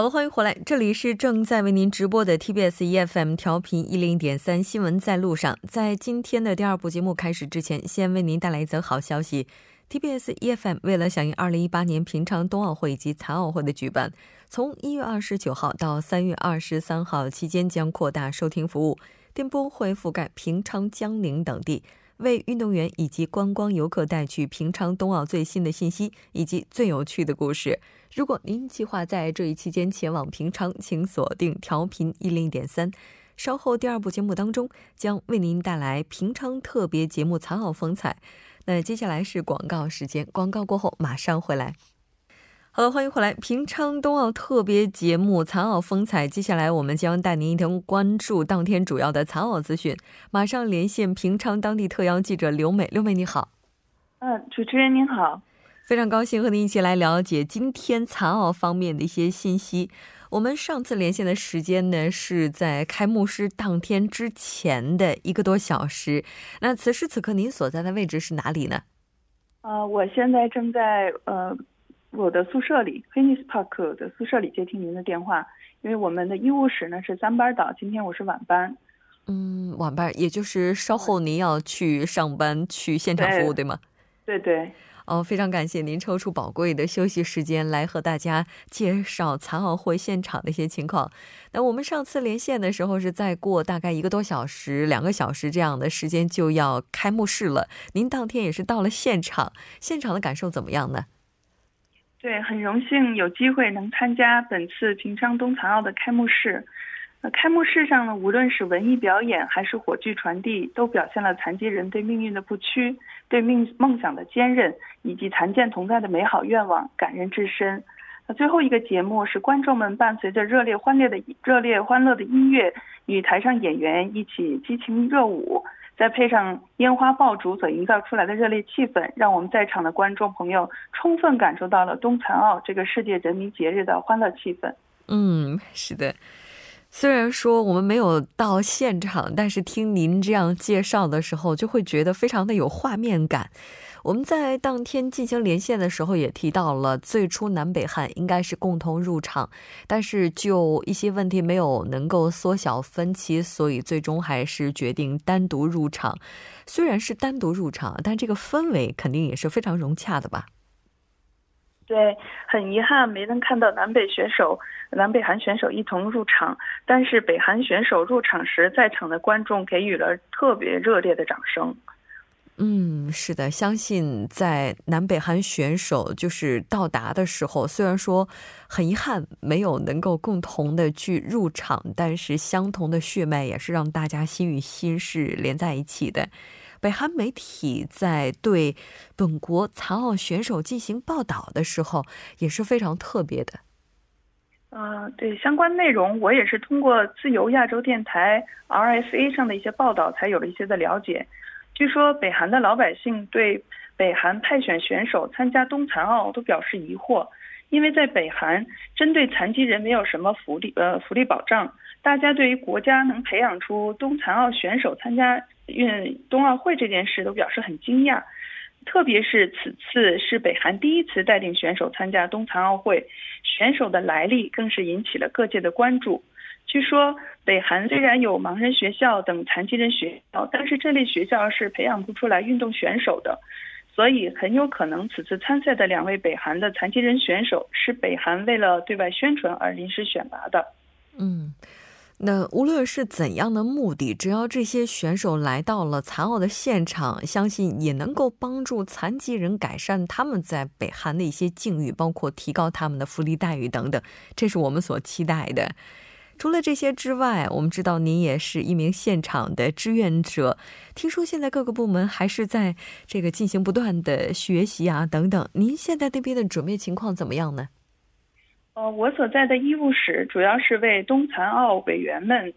好了，欢迎回来，这里是正在为您直播的 TBS EFM 调频一零点三新闻在路上。在今天的第二部节目开始之前，先为您带来一则好消息：TBS EFM 为了响应二零一八年平昌冬奥会以及残奥会的举办，从一月二十九号到三月二十三号期间将扩大收听服务，电波会覆盖平昌、江宁等地。为运动员以及观光游客带去平昌冬奥最新的信息以及最有趣的故事。如果您计划在这一期间前往平昌，请锁定调频一零点三。稍后第二部节目当中将为您带来平昌特别节目《残奥风采》。那接下来是广告时间，广告过后马上回来。好了，欢迎回来！平昌冬奥特别节目《残奥风采》，接下来我们将带您一同关注当天主要的残奥资讯。马上连线平昌当地特邀记者刘美，刘美你好。嗯，主持人您好，非常高兴和您一起来了解今天残奥方面的一些信息。我们上次连线的时间呢是在开幕式当天之前的一个多小时。那此时此刻您所在的位置是哪里呢？呃，我现在正在呃。我的宿舍里 h e n n s Park 的宿舍里接听您的电话，因为我们的医务室呢是三班倒，今天我是晚班。嗯，晚班，也就是稍后您要去上班去现场服务，对吗？对对。哦，非常感谢您抽出宝贵的休息时间来和大家介绍残奥会现场的一些情况。那我们上次连线的时候是再过大概一个多小时、两个小时这样的时间就要开幕式了，您当天也是到了现场，现场的感受怎么样呢？对，很荣幸有机会能参加本次平昌冬残奥的开幕式。那开幕式上呢，无论是文艺表演还是火炬传递，都表现了残疾人对命运的不屈、对命梦想的坚韧，以及残健同在的美好愿望，感人至深。那最后一个节目是观众们伴随着热烈欢乐的热烈欢乐的音乐，与台上演员一起激情热舞。再配上烟花爆竹所营造出来的热烈气氛，让我们在场的观众朋友充分感受到了冬残奥这个世界人民节日的欢乐气氛。嗯，是的。虽然说我们没有到现场，但是听您这样介绍的时候，就会觉得非常的有画面感。我们在当天进行连线的时候也提到了，最初南北韩应该是共同入场，但是就一些问题没有能够缩小分歧，所以最终还是决定单独入场。虽然是单独入场，但这个氛围肯定也是非常融洽的吧？对，很遗憾没能看到南北选手、南北韩选手一同入场，但是北韩选手入场时，在场的观众给予了特别热烈的掌声。嗯，是的，相信在南北韩选手就是到达的时候，虽然说很遗憾没有能够共同的去入场，但是相同的血脉也是让大家心与心是连在一起的。北韩媒体在对本国残奥选手进行报道的时候也是非常特别的。啊，对相关内容，我也是通过自由亚洲电台 RFA 上的一些报道才有了一些的了解。据说北韩的老百姓对北韩派选选手参加冬残奥都表示疑惑，因为在北韩针对残疾人没有什么福利呃福利保障，大家对于国家能培养出冬残奥选手参加运冬奥会这件事都表示很惊讶，特别是此次是北韩第一次带领选手参加冬残奥会，选手的来历更是引起了各界的关注。据说，北韩虽然有盲人学校等残疾人学校，但是这类学校是培养不出来运动选手的，所以很有可能此次参赛的两位北韩的残疾人选手是北韩为了对外宣传而临时选拔的。嗯，那无论是怎样的目的，只要这些选手来到了残奥的现场，相信也能够帮助残疾人改善他们在北韩的一些境遇，包括提高他们的福利待遇等等，这是我们所期待的。除了这些之外，我们知道您也是一名现场的志愿者。听说现在各个部门还是在这个进行不断的学习啊，等等。您现在那边的准备情况怎么样呢？呃，我所在的医务室主要是为冬残奥委员们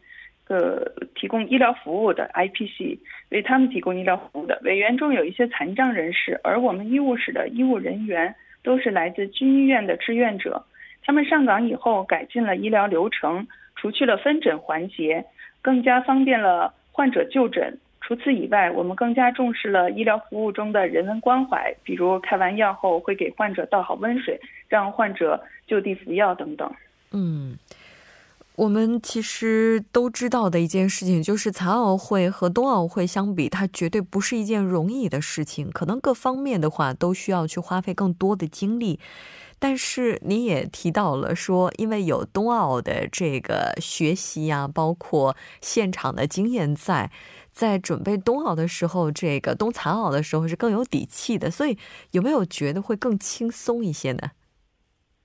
呃提供医疗服务的 IPC，为他们提供医疗服务的委员中有一些残障人士，而我们医务室的医务人员都是来自军医院的志愿者。他们上岗以后改进了医疗流程，除去了分诊环节，更加方便了患者就诊。除此以外，我们更加重视了医疗服务中的人文关怀，比如开完药后会给患者倒好温水，让患者就地服药等等。嗯。我们其实都知道的一件事情，就是残奥会和冬奥会相比，它绝对不是一件容易的事情。可能各方面的话都需要去花费更多的精力。但是你也提到了说，因为有冬奥的这个学习呀，包括现场的经验在，在准备冬奥的时候，这个冬残奥的时候是更有底气的。所以有没有觉得会更轻松一些呢？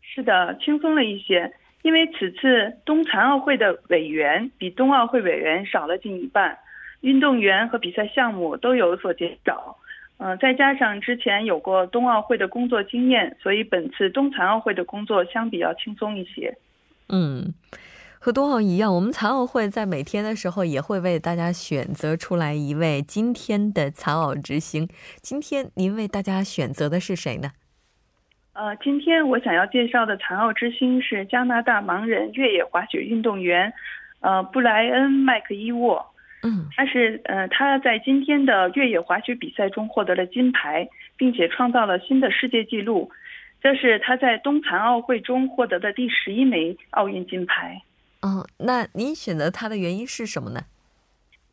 是的，轻松了一些。因为此次冬残奥会的委员比冬奥会委员少了近一半，运动员和比赛项目都有所减少，嗯，再加上之前有过冬奥会的工作经验，所以本次冬残奥会的工作相比要轻松一些。嗯，和冬奥一样，我们残奥会在每天的时候也会为大家选择出来一位今天的残奥之星。今天您为大家选择的是谁呢？呃，今天我想要介绍的残奥之星是加拿大盲人越野滑雪运动员，呃，布莱恩麦克伊沃。嗯，他是呃他在今天的越野滑雪比赛中获得了金牌，并且创造了新的世界纪录。这是他在冬残奥会中获得的第十一枚奥运金牌。嗯，那您选择他的原因是什么呢？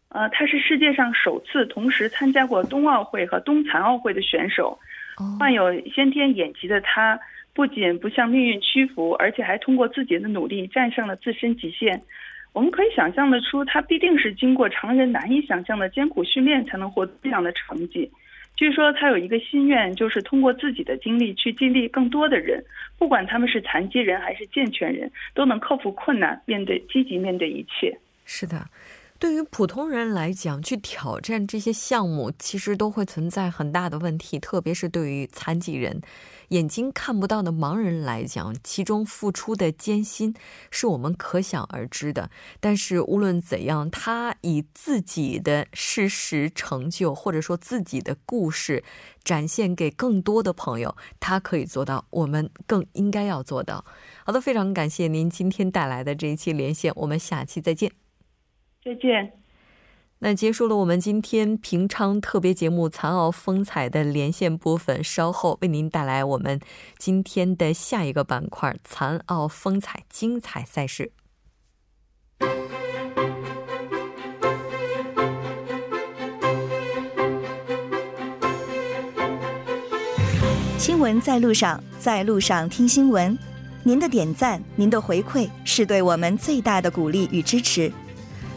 呃，他是世界上首次同时参加过冬奥会和冬残奥会的选手。患有先天眼疾的他，不仅不向命运屈服，而且还通过自己的努力战胜了自身极限。我们可以想象得出，他必定是经过常人难以想象的艰苦训练才能获得这样的成绩。据说他有一个心愿，就是通过自己的经历去激励更多的人，不管他们是残疾人还是健全人，都能克服困难，面对积极面对一切。是的。对于普通人来讲，去挑战这些项目，其实都会存在很大的问题。特别是对于残疾人、眼睛看不到的盲人来讲，其中付出的艰辛是我们可想而知的。但是无论怎样，他以自己的事实成就，或者说自己的故事，展现给更多的朋友，他可以做到，我们更应该要做到。好的，非常感谢您今天带来的这一期连线，我们下期再见。再见。那结束了我们今天平昌特别节目《残奥风采》的连线部分，稍后为您带来我们今天的下一个板块《残奥风采》精彩赛事。新闻在路上，在路上听新闻。您的点赞，您的回馈，是对我们最大的鼓励与支持。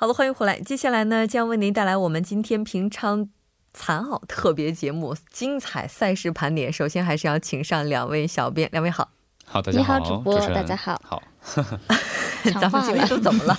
好的，欢迎回来。接下来呢，将为您带来我们今天平昌残奥特别节目精彩赛事盘点。首先，还是要请上两位小编，两位好。好，大家好。你好，主播，大家好。好。咱们今天都怎么了？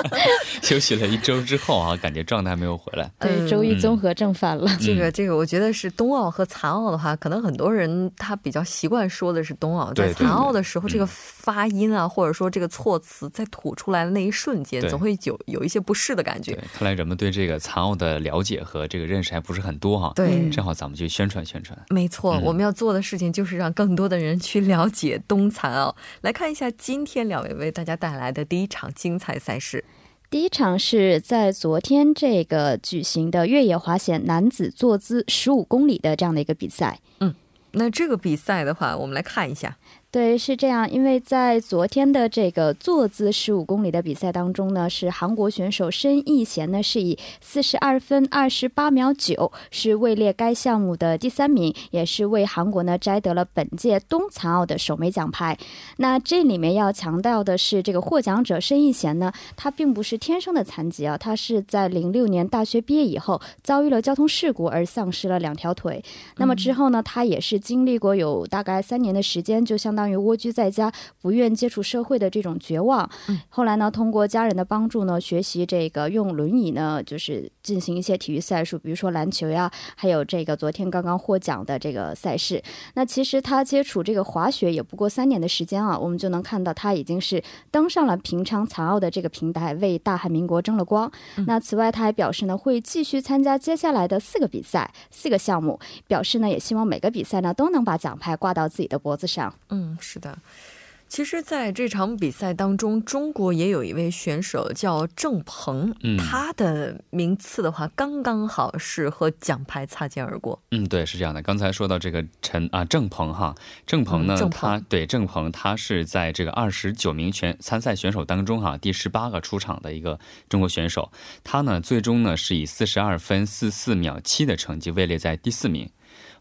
休息了一周之后啊，感觉状态没有回来。对，周一综合症犯了。这个，这个，我觉得是冬奥和残奥的话，可能很多人他比较习惯说的是冬奥，在残奥的时候，这个发音啊，或者说这个措辞在吐出来的那一瞬间，总会有有一些不适的感觉。看来人们对这个残奥的了解和这个认识还不是很多哈。对，正好咱们就宣传宣传。没错，我们要做的事情就是让更多的人去了解冬残奥。来看一下今天两位为大家带来的第一场。精彩赛事，第一场是在昨天这个举行的越野滑雪男子坐姿十五公里的这样的一个比赛。嗯，那这个比赛的话，我们来看一下。对，是这样。因为在昨天的这个坐姿十五公里的比赛当中呢，是韩国选手申义贤呢是以四十二分二十八秒九是位列该项目的第三名，也是为韩国呢摘得了本届冬残奥的首枚奖牌。那这里面要强调的是，这个获奖者申义贤呢，他并不是天生的残疾啊，他是在零六年大学毕业以后遭遇了交通事故而丧失了两条腿。那么之后呢，他也是经历过有大概三年的时间，就相当。当于蜗居在家，不愿接触社会的这种绝望。后来呢，通过家人的帮助呢，学习这个用轮椅呢，就是进行一些体育赛事，比如说篮球呀，还有这个昨天刚刚获奖的这个赛事。那其实他接触这个滑雪也不过三年的时间啊，我们就能看到他已经是登上了平昌残奥的这个平台，为大韩民国争了光。那此外，他还表示呢，会继续参加接下来的四个比赛、四个项目，表示呢，也希望每个比赛呢都能把奖牌挂到自己的脖子上。嗯。是的，其实，在这场比赛当中，中国也有一位选手叫郑鹏，嗯他的名次的话，刚刚好是和奖牌擦肩而过。嗯，对，是这样的。刚才说到这个陈啊，郑鹏哈，郑鹏呢，他对郑鹏，他是在这个二十九名选参赛选手当中哈，第十八个出场的一个中国选手。他呢，最终呢是以四十二分四四秒七的成绩位列在第四名。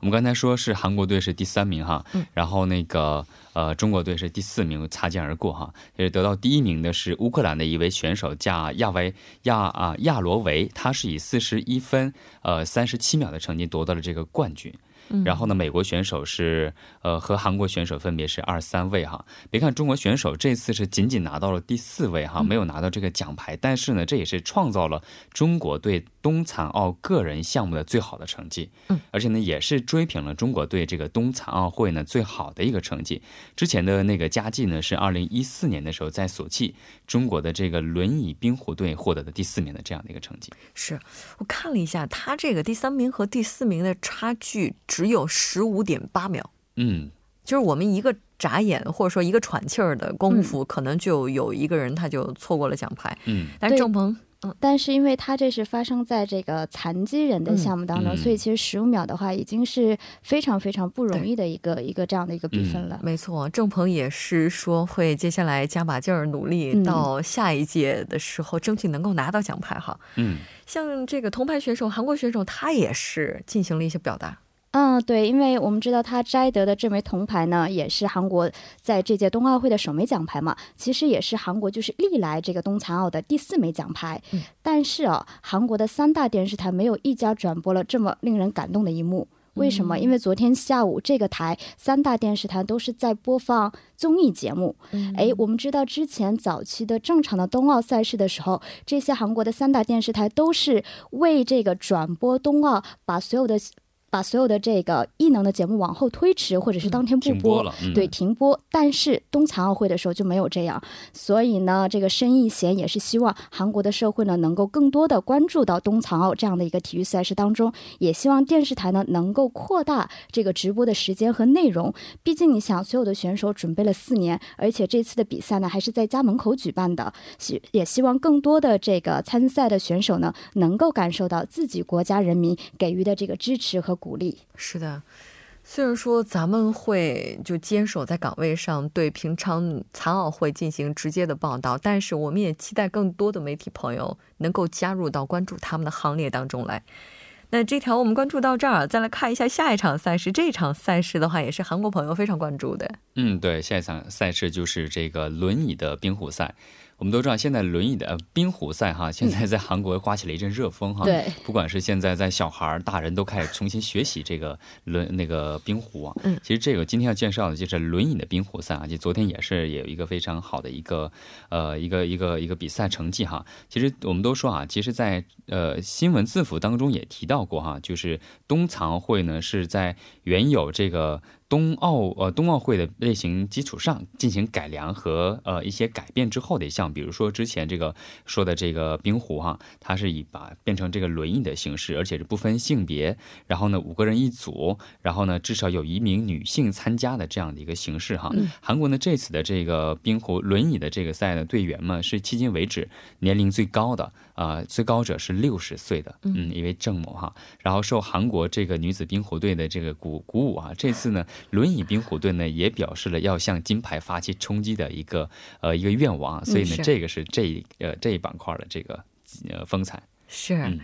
我们刚才说是韩国队是第三名哈，然后那个呃中国队是第四名，擦肩而过哈。也是得到第一名的是乌克兰的一位选手叫亚维亚啊亚罗维，他是以四十一分呃三十七秒的成绩夺得了这个冠军。然后呢，美国选手是呃和韩国选手分别是二三位哈。别看中国选手这次是仅仅拿到了第四位哈，没有拿到这个奖牌，但是呢，这也是创造了中国队冬残奥个人项目的最好的成绩。嗯，而且呢，也是追平了中国队这个冬残奥会呢最好的一个成绩。之前的那个佳绩呢是二零一四年的时候在索契，中国的这个轮椅冰壶队获得的第四名的这样的一个成绩。是我看了一下，他这个第三名和第四名的差距。只有十五点八秒，嗯，就是我们一个眨眼或者说一个喘气儿的功夫，可能就有一个人他就错过了奖牌，嗯，但是郑鹏，嗯，但是因为他这是发生在这个残疾人的项目当中，所以其实十五秒的话已经是非常非常不容易的一个一个这样的一个比分了。没错，郑鹏也是说会接下来加把劲儿努力，到下一届的时候争取能够拿到奖牌哈。嗯，像这个铜牌选手韩国选手，他也是进行了一些表达。嗯，对，因为我们知道他摘得的这枚铜牌呢，也是韩国在这届冬奥会的首枚奖牌嘛。其实也是韩国就是历来这个冬残奥的第四枚奖牌。嗯，但是啊，韩国的三大电视台没有一家转播了这么令人感动的一幕。为什么？因为昨天下午这个台三大电视台都是在播放综艺节目。哎，我们知道之前早期的正常的冬奥赛事的时候，这些韩国的三大电视台都是为这个转播冬奥把所有的。把所有的这个异能的节目往后推迟，或者是当天不播，对停播。但是冬残奥会的时候就没有这样，所以呢，这个申义贤也是希望韩国的社会呢能够更多的关注到冬残奥这样的一个体育赛事当中，也希望电视台呢能够扩大这个直播的时间和内容。毕竟你想，所有的选手准备了四年，而且这次的比赛呢还是在家门口举办的，希也希望更多的这个参赛的选手呢能够感受到自己国家人民给予的这个支持和。鼓励是的，虽然说咱们会就坚守在岗位上，对平昌残奥会进行直接的报道，但是我们也期待更多的媒体朋友能够加入到关注他们的行列当中来。那这条我们关注到这儿，再来看一下下一场赛事。这场赛事的话，也是韩国朋友非常关注的。嗯，对，下一场赛事就是这个轮椅的冰壶赛。我们都知道，现在轮椅的冰壶赛哈，现在在韩国刮起了一阵热风哈。对，不管是现在在小孩儿、大人都开始重新学习这个轮那个冰壶啊。嗯，其实这个今天要介绍的就是轮椅的冰壶赛啊，就昨天也是有一个非常好的一个呃一个一个一个比赛成绩哈。其实我们都说啊，其实，在呃新闻字符当中也提到过哈，就是冬残会呢是在原有这个。冬奥呃冬奥会的类型基础上进行改良和呃一些改变之后的一项，比如说之前这个说的这个冰壶哈，它是以把变成这个轮椅的形式，而且是不分性别，然后呢五个人一组，然后呢至少有一名女性参加的这样的一个形式哈。韩国呢这次的这个冰壶轮椅的这个赛的队员们是迄今为止年龄最高的啊，最高者是六十岁的嗯。一位郑某哈，然后受韩国这个女子冰壶队的这个鼓鼓舞啊，这次呢。轮椅冰壶队呢也表示了要向金牌发起冲击的一个呃一个愿望，所以呢，这个是这呃这一板块的这个呃风采。是。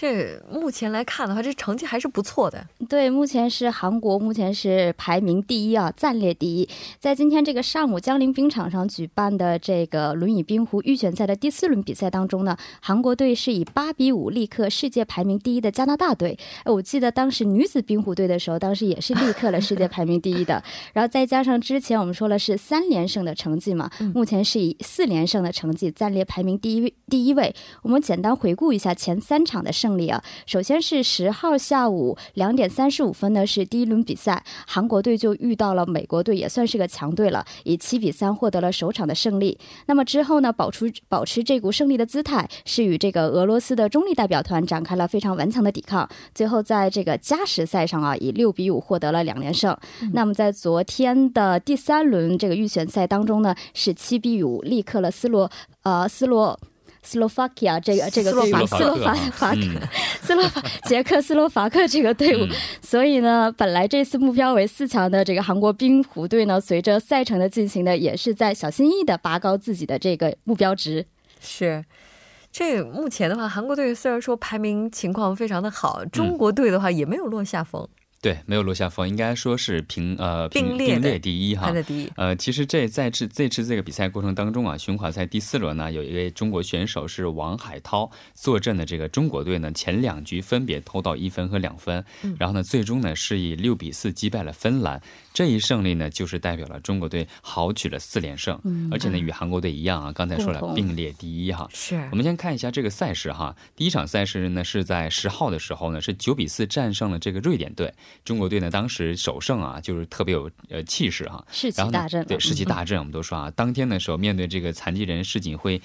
这目前来看的话，这成绩还是不错的。对，目前是韩国目前是排名第一啊，暂列第一。在今天这个上午江陵冰场上举办的这个轮椅冰壶预选赛的第四轮比赛当中呢，韩国队是以八比五力克世界排名第一的加拿大队。哎我记得当时女子冰壶队的时候，当时也是力克了世界排名第一的。然后再加上之前我们说了是三连胜的成绩嘛，目前是以四连胜的成绩暂列排名第一第一位。我们简单回顾一下前三场的胜。胜利啊！首先是十号下午两点三十五分呢，是第一轮比赛，韩国队就遇到了美国队，也算是个强队了，以七比三获得了首场的胜利。那么之后呢，保持保持这股胜利的姿态，是与这个俄罗斯的中立代表团展开了非常顽强的抵抗。最后在这个加时赛上啊，以六比五获得了两连胜。那么在昨天的第三轮这个预选赛当中呢，是七比五力克了斯洛呃斯洛。斯洛伐克。这个这个队伍，斯洛伐伐克，斯洛伐 捷克斯洛伐克这个队伍，所以呢，本来这次目标为四强的这个韩国冰壶队呢，随着赛程的进行呢，也是在小心翼翼的拔高自己的这个目标值。是，这目前的话，韩国队虽然说排名情况非常的好，中国队的话也没有落下风。对，没有落下风，应该说是平呃并并列第一哈。第一。呃，其实这在这这次这个比赛过程当中啊，循环赛第四轮呢，有一位中国选手是王海涛坐镇的这个中国队呢，前两局分别偷到一分和两分，然后呢，最终呢是以六比四击败了芬兰。这一胜利呢，就是代表了中国队豪取了四连胜，而且呢，与韩国队一样啊，刚才说了并列第一哈。是。我们先看一下这个赛事哈，第一场赛事呢是在十号的时候呢，是九比四战胜了这个瑞典队。中国队呢，当时首胜啊，就是特别有呃气势哈，士气大振。对，士气大振，我们都说啊，当天的时候面对这个残疾人世锦会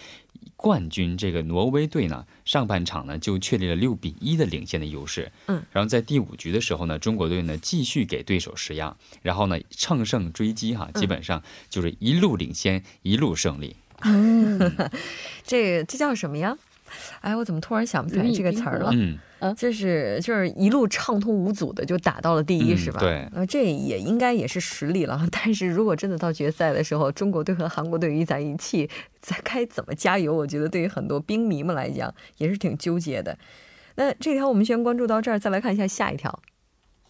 冠军这个挪威队呢，上半场呢就确立了六比一的领先的优势。嗯，然后在第五局的时候呢，中国队呢继续给对手施压，然后呢乘胜追击哈，基本上就是一路领先，一路胜利。嗯，这这叫什么呀？哎，我怎么突然想不起来这个词儿了？嗯。就是就是一路畅通无阻的就打到了第一，是吧？对，呃，这也应该也是实力了。但是如果真的到决赛的时候，中国队和韩国队一在一起，咱该怎么加油？我觉得对于很多冰迷们来讲也是挺纠结的。那这条我们先关注到这儿，再来看一下下一条。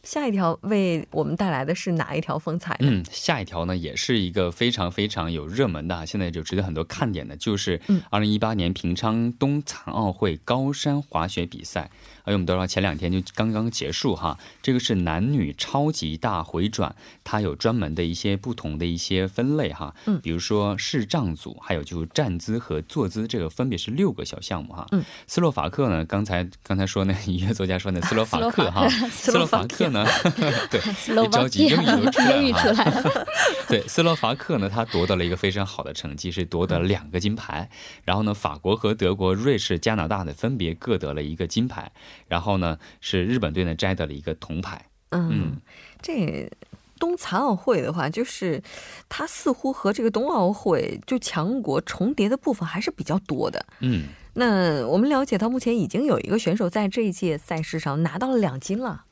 下一条为我们带来的是哪一条风采？嗯，下一条呢也是一个非常非常有热门的，现在就值得很多看点的，就是二零一八年平昌冬残奥会高山滑雪比赛。哎，我们都知道前两天就刚刚结束哈，这个是男女超级大回转，它有专门的一些不同的一些分类哈，嗯，比如说视障组，还有就是站姿和坐姿，这个分别是六个小项目哈。嗯，斯洛伐克呢，刚才刚才说那音乐作家说那斯洛伐克哈，斯洛伐克呢，对，别着急，英语出来了。对，斯洛伐克呢，他夺得了一个非常好的成绩，是夺得两个金牌，然后呢，法国和德国、瑞士、加拿大呢，分别各得了一个金牌。然后呢，是日本队呢摘得了一个铜牌。嗯，这冬残奥会的话，就是它似乎和这个冬奥会就强国重叠的部分还是比较多的。嗯，那我们了解到，目前已经有一个选手在这一届赛事上拿到了两金了。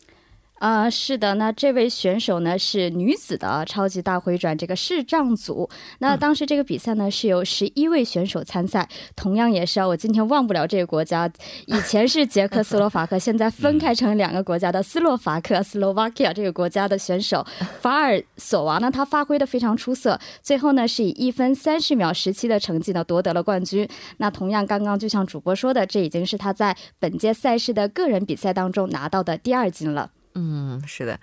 啊，是的，那这位选手呢是女子的超级大回转这个视障组。那当时这个比赛呢是由十一位选手参赛，同样也是啊，我今天忘不了这个国家，以前是捷克斯洛伐克，现在 分开成两个国家的斯洛伐克 （Slovakia） 这个国家的选手 法尔索娃呢，他发挥的非常出色，最后呢是以一分三十秒十七的成绩呢夺得了冠军。那同样，刚刚就像主播说的，这已经是他在本届赛事的个人比赛当中拿到的第二金了。嗯，是的，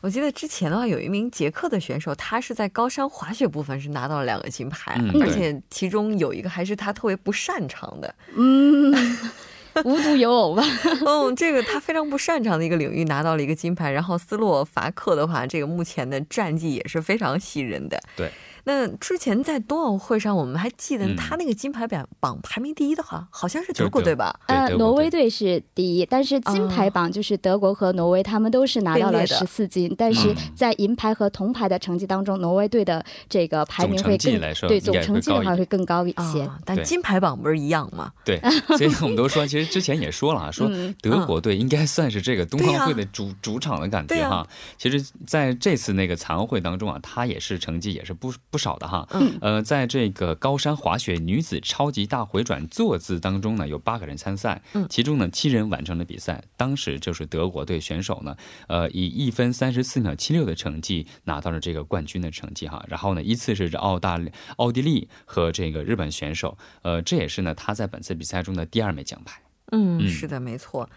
我记得之前的话，有一名捷克的选手，他是在高山滑雪部分是拿到了两个金牌，而且其中有一个还是他特别不擅长的，嗯，无独有偶吧。嗯，这个他非常不擅长的一个领域拿到了一个金牌。然后斯洛伐克的话，这个目前的战绩也是非常喜人的。对。那之前在冬奥会上，我们还记得他那个金牌榜榜排名第一的话，好像是德国队吧？呃，挪威队是第一，但是金牌榜就是德国和挪威，他们都是拿到了十四金，但是在银牌和铜牌的成绩当中，挪威队的这个排名会更对总成绩的话会更高一些。但金牌榜不是一样吗？对，所以我们都说，其实之前也说了啊，说德国队应该算是这个冬奥会的主主场的感觉哈。其实在这次那个残奥会当中啊，他也是成绩也是不不少的哈。嗯，呃，在这个高山滑雪女子超级大回转坐姿当中呢，有八个人参赛，嗯，其中呢七人完成了比赛。当时就是德国队选手呢，呃，以一分三十四秒七六的成绩拿到了这个冠军的成绩哈。然后呢，依次是澳大利奥地利和这个日本选手，呃，这也是呢他在本次比赛中的第二枚奖牌。嗯，是的，没错。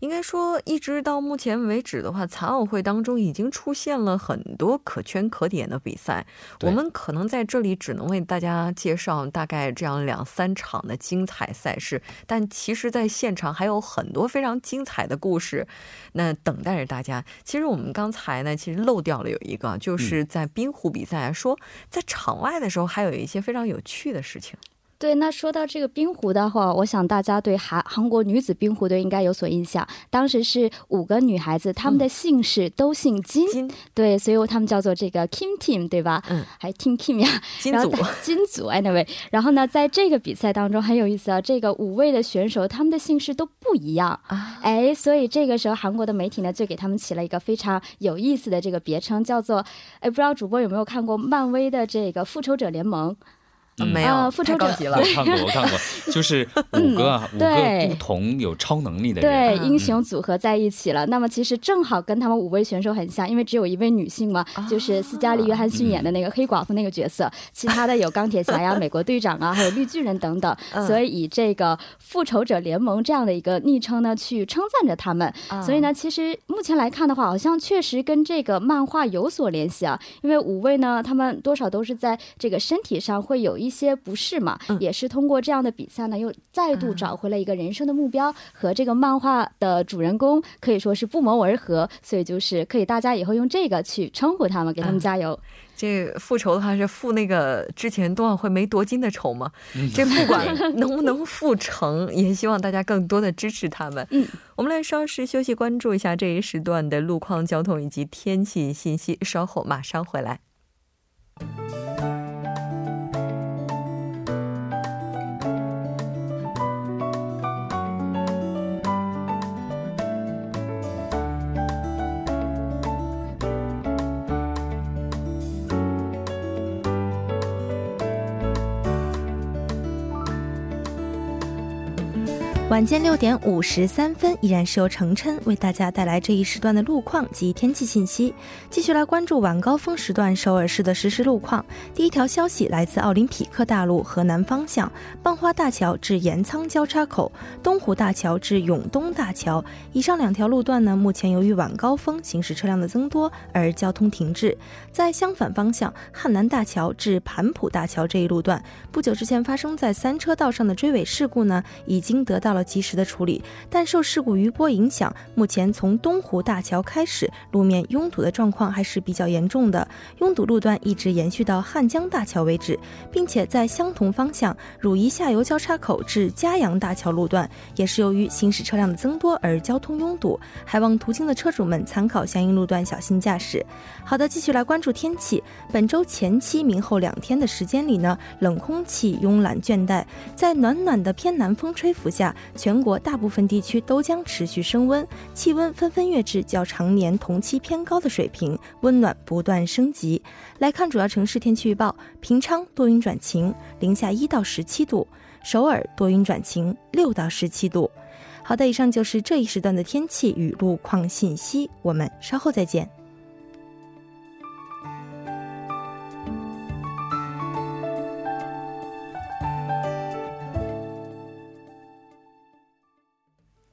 应该说，一直到目前为止的话，残奥会当中已经出现了很多可圈可点的比赛。我们可能在这里只能为大家介绍大概这样两三场的精彩赛事，但其实，在现场还有很多非常精彩的故事，那等待着大家。其实我们刚才呢，其实漏掉了有一个，就是在冰壶比赛，说在场外的时候还有一些非常有趣的事情。对，那说到这个冰壶的话，我想大家对韩韩国女子冰壶队应该有所印象。当时是五个女孩子，她们的姓氏都姓金，对，所以她们叫做这个 Kim Team，对吧？嗯，还 Team Kim 呀，金组，金组，Anyway，然后呢，在这个比赛当中很有意思啊，这个五位的选手，他们的姓氏都不一样啊，哎，所以这个时候韩国的媒体呢，就给他们起了一个非常有意思的这个别称，叫做，哎，不知道主播有没有看过漫威的这个复仇者联盟？没有，复仇者我看过，我看过，就是五个五个不同有超能力的人，对英雄组合在一起了。那么其实正好跟他们五位选手很像，因为只有一位女性嘛，就是斯嘉丽·约翰逊演的那个黑寡妇那个角色，其他的有钢铁侠呀、美国队长啊，还有绿巨人等等。所以以这个复仇者联盟这样的一个昵称呢，去称赞着他们。所以呢，其实目前来看的话，好像确实跟这个漫画有所联系啊。因为五位呢，他们多少都是在这个身体上会有一。一些不适嘛，也是通过这样的比赛呢，又再度找回了一个人生的目标，和这个漫画的主人公可以说是不谋而合，所以就是可以大家以后用这个去称呼他们，给他们加油。这复仇的话是复那个之前冬奥会没夺金的仇嘛？这不管 能不能复成，也希望大家更多的支持他们。嗯，我们来稍事休息，关注一下这一时段的路况、交通以及天气信息，稍后马上回来。晚间六点五十三分，依然是由程琛为大家带来这一时段的路况及天气信息。继续来关注晚高峰时段首尔市的实时路况。第一条消息来自奥林匹克大路河南方向，棒花大桥至盐仓交叉口、东湖大桥至永东大桥，以上两条路段呢，目前由于晚高峰行驶车辆的增多而交通停滞。在相反方向，汉南大桥至盘浦大桥这一路段，不久之前发生在三车道上的追尾事故呢，已经得到了。及时的处理，但受事故余波影响，目前从东湖大桥开始，路面拥堵的状况还是比较严重的，拥堵路段一直延续到汉江大桥为止，并且在相同方向汝宜下游交叉口至嘉阳大桥路段，也是由于行驶车辆的增多而交通拥堵，还望途经的车主们参考相应路段，小心驾驶。好的，继续来关注天气，本周前期明后两天的时间里呢，冷空气慵懒倦怠，在暖暖的偏南风吹拂下。全国大部分地区都将持续升温，气温纷纷跃至较常年同期偏高的水平，温暖不断升级。来看主要城市天气预报：平昌多云转晴，零下一到十七度；首尔多云转晴，六到十七度。好的，以上就是这一时段的天气与路况信息，我们稍后再见。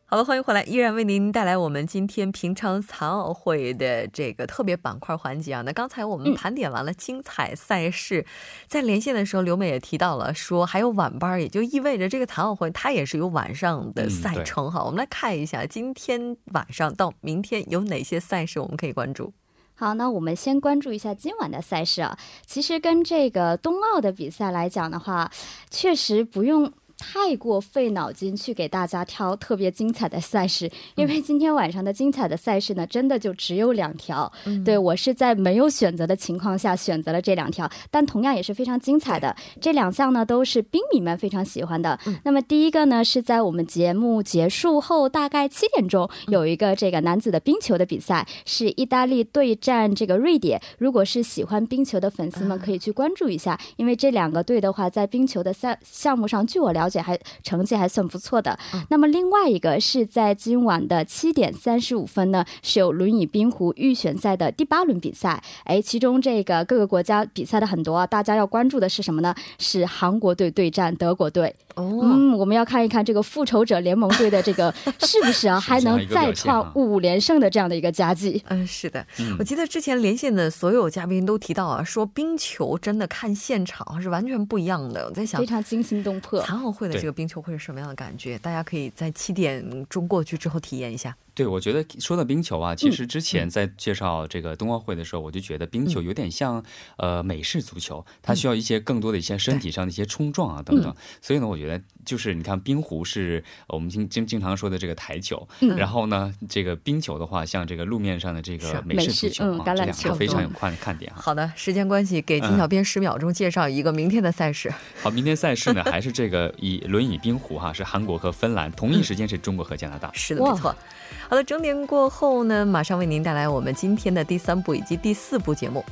好了，欢迎回来，依然为您带来我们今天平昌残奥会的这个特别板块环节啊。那刚才我们盘点完了精彩赛事，在连线的时候，刘美也提到了说还有晚班，也就意味着这个残奥会它也是有晚上的赛程哈。我们来看一下今天晚上到明天有哪些赛事我们可以关注。好，那我们先关注一下今晚的赛事啊。其实跟这个冬奥的比赛来讲的话，确实不用。太过费脑筋去给大家挑特别精彩的赛事，因为今天晚上的精彩的赛事呢，真的就只有两条。对我是在没有选择的情况下选择了这两条，但同样也是非常精彩的。这两项呢都是冰迷们非常喜欢的。那么第一个呢是在我们节目结束后大概七点钟有一个这个男子的冰球的比赛，是意大利对战这个瑞典。如果是喜欢冰球的粉丝们可以去关注一下，因为这两个队的话在冰球的赛项目上，据我了。而且还成绩还算不错的。那么另外一个是在今晚的七点三十五分呢，是有轮椅冰壶预选赛的第八轮比赛。哎，其中这个各个国家比赛的很多啊，大家要关注的是什么呢？是韩国队对战德国队。哦，嗯，我们要看一看这个复仇者联盟队的这个 是不是啊，还能再创五连胜的这样的一个佳绩？嗯，是的。我记得之前连线的所有嘉宾都提到啊，说冰球真的看现场是完全不一样的。我在想，非常惊心动魄。残奥会的这个冰球会是什么样的感觉？大家可以在七点钟过去之后体验一下。对，我觉得说到冰球啊，其实之前在介绍这个冬奥会的时候，我就觉得冰球有点像呃美式足球，它需要一些更多的一些身体上的一些冲撞啊等等。所以呢，我觉得就是你看冰壶是我们经经经常说的这个台球，然后呢，这个冰球的话，像这个路面上的这个美式足球啊，这两个非常有看看点哈。好的，时间关系，给金小编十秒钟介绍一个明天的赛事。好，明天赛事呢 还是这个以轮椅冰壶哈，是韩国和芬兰，同一时间是中国和加拿大。是的，没错。好了，整点过后呢，马上为您带来我们今天的第三部以及第四部节目。